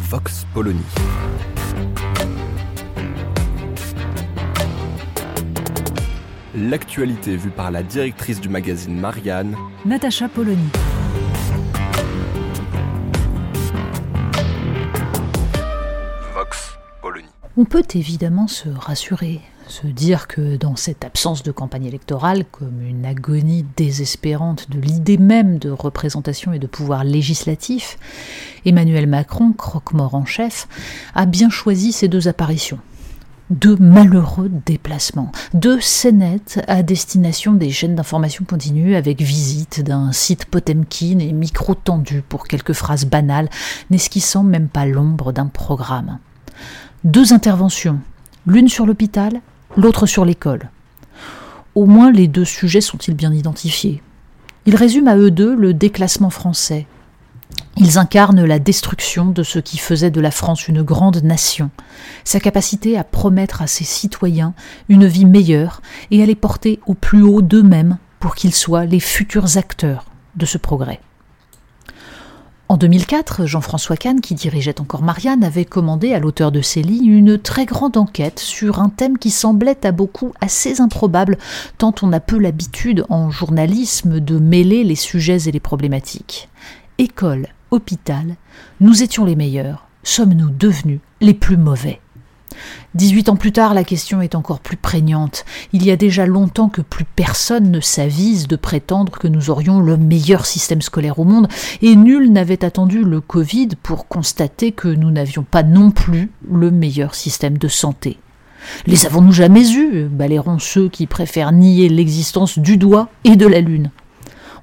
Vox Polony. L'actualité vue par la directrice du magazine Marianne, Natacha Polony. Vox Polony. On peut évidemment se rassurer, se dire que dans cette absence de campagne électorale, comme une agonie désespérante de l'idée même de représentation et de pouvoir législatif, Emmanuel Macron, croque-mort en chef, a bien choisi ces deux apparitions. Deux malheureux déplacements, deux scénettes à destination des chaînes d'information continue avec visite d'un site Potemkin et micro tendu pour quelques phrases banales, n'esquissant même pas l'ombre d'un programme. Deux interventions, l'une sur l'hôpital, l'autre sur l'école. Au moins les deux sujets sont-ils bien identifiés. Ils résument à eux deux le déclassement français. Ils incarnent la destruction de ce qui faisait de la France une grande nation, sa capacité à promettre à ses citoyens une vie meilleure et à les porter au plus haut d'eux-mêmes pour qu'ils soient les futurs acteurs de ce progrès. En 2004, Jean-François Kahn, qui dirigeait encore Marianne, avait commandé à l'auteur de Célie une très grande enquête sur un thème qui semblait à beaucoup assez improbable, tant on a peu l'habitude en journalisme de mêler les sujets et les problématiques. École, hôpital, nous étions les meilleurs, sommes-nous devenus les plus mauvais? 18 ans plus tard, la question est encore plus prégnante. Il y a déjà longtemps que plus personne ne s'avise de prétendre que nous aurions le meilleur système scolaire au monde, et nul n'avait attendu le Covid pour constater que nous n'avions pas non plus le meilleur système de santé. Les avons-nous jamais eus? Balayeront ceux qui préfèrent nier l'existence du doigt et de la lune.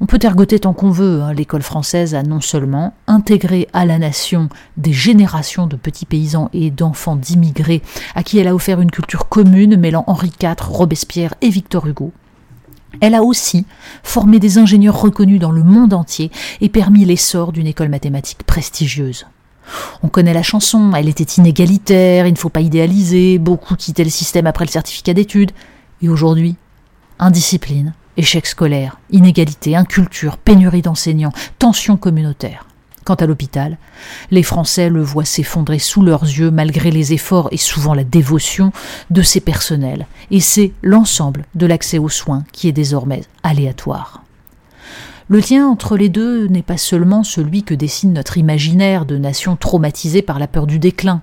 On peut ergoter tant qu'on veut. hein. L'école française a non seulement intégré à la nation des générations de petits paysans et d'enfants d'immigrés à qui elle a offert une culture commune mêlant Henri IV, Robespierre et Victor Hugo. Elle a aussi formé des ingénieurs reconnus dans le monde entier et permis l'essor d'une école mathématique prestigieuse. On connaît la chanson, elle était inégalitaire, il ne faut pas idéaliser, beaucoup quittaient le système après le certificat d'études. Et aujourd'hui, indiscipline, échec scolaire, inégalité, inculture, pénurie d'enseignants, tensions communautaires. Quant à l'hôpital, les Français le voient s'effondrer sous leurs yeux malgré les efforts et souvent la dévotion de ses personnels, et c'est l'ensemble de l'accès aux soins qui est désormais aléatoire. Le lien entre les deux n'est pas seulement celui que dessine notre imaginaire de nation traumatisée par la peur du déclin.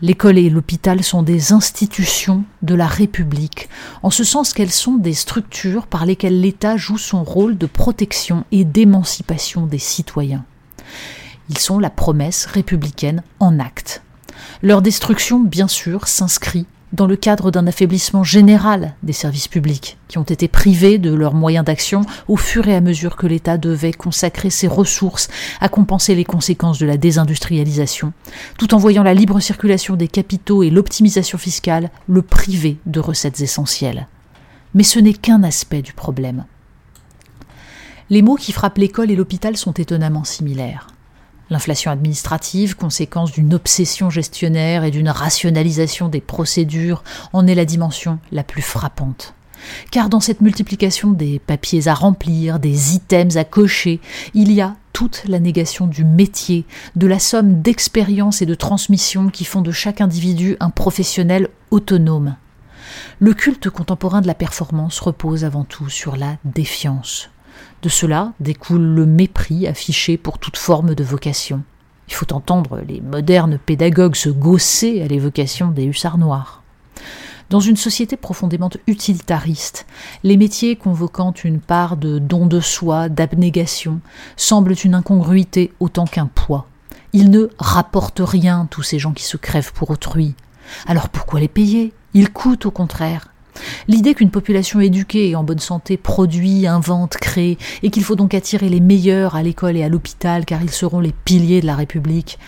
L'école et l'hôpital sont des institutions de la République, en ce sens qu'elles sont des structures par lesquelles l'État joue son rôle de protection et d'émancipation des citoyens. Ils sont la promesse républicaine en acte. Leur destruction, bien sûr, s'inscrit dans le cadre d'un affaiblissement général des services publics, qui ont été privés de leurs moyens d'action au fur et à mesure que l'État devait consacrer ses ressources à compenser les conséquences de la désindustrialisation, tout en voyant la libre circulation des capitaux et l'optimisation fiscale le priver de recettes essentielles. Mais ce n'est qu'un aspect du problème. Les maux qui frappent l'école et l'hôpital sont étonnamment similaires. L'inflation administrative, conséquence d'une obsession gestionnaire et d'une rationalisation des procédures, en est la dimension la plus frappante. Car dans cette multiplication des papiers à remplir, des items à cocher, il y a toute la négation du métier, de la somme d'expérience et de transmission qui font de chaque individu un professionnel autonome. Le culte contemporain de la performance repose avant tout sur la défiance. De cela découle le mépris affiché pour toute forme de vocation. Il faut entendre les modernes pédagogues se gausser à l'évocation des hussards noirs. Dans une société profondément utilitariste, les métiers convoquant une part de don de soi, d'abnégation, semblent une incongruité autant qu'un poids. Ils ne rapportent rien, tous ces gens qui se crèvent pour autrui. Alors pourquoi les payer? Ils coûtent au contraire. L'idée qu'une population éduquée et en bonne santé produit, invente, crée, et qu'il faut donc attirer les meilleurs à l'école et à l'hôpital car ils seront les piliers de la République,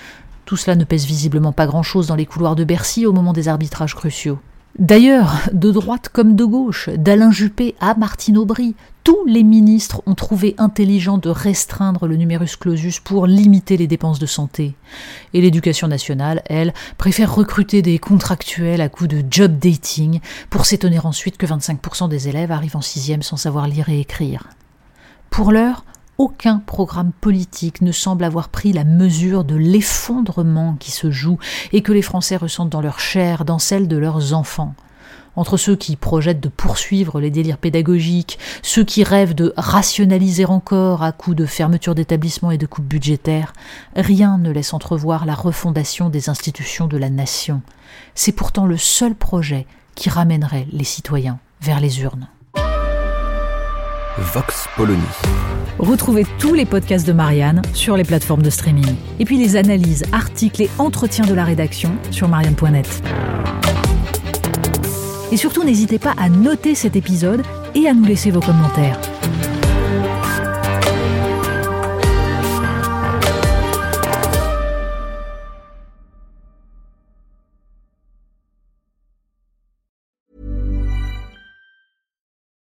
tout cela ne pèse visiblement pas grand-chose dans les couloirs de Bercy au moment des arbitrages cruciaux. D'ailleurs, de droite comme de gauche, d'Alain Juppé à Martine Aubry, tous les ministres ont trouvé intelligent de restreindre le numerus clausus pour limiter les dépenses de santé. Et l'éducation nationale, elle, préfère recruter des contractuels à coup de job dating pour s'étonner ensuite que 25% des élèves arrivent en sixième sans savoir lire et écrire. Pour l'heure, aucun programme politique ne semble avoir pris la mesure de l'effondrement qui se joue et que les Français ressentent dans leur chair, dans celle de leurs enfants. Entre ceux qui projettent de poursuivre les délires pédagogiques, ceux qui rêvent de rationaliser encore à coups de fermeture d'établissements et de coupes budgétaires, rien ne laisse entrevoir la refondation des institutions de la nation. C'est pourtant le seul projet qui ramènerait les citoyens vers les urnes. Vox Polony. Retrouvez tous les podcasts de Marianne sur les plateformes de streaming. Et puis les analyses, articles et entretiens de la rédaction sur marianne.net. Et surtout, n'hésitez pas à noter cet épisode et à nous laisser vos commentaires.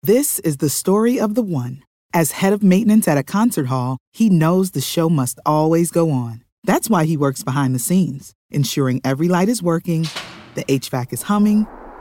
This is the story of the one. As head of maintenance at a concert hall, he knows the show must always go on. That's why he works behind the scenes, ensuring every light is working, the HVAC is humming,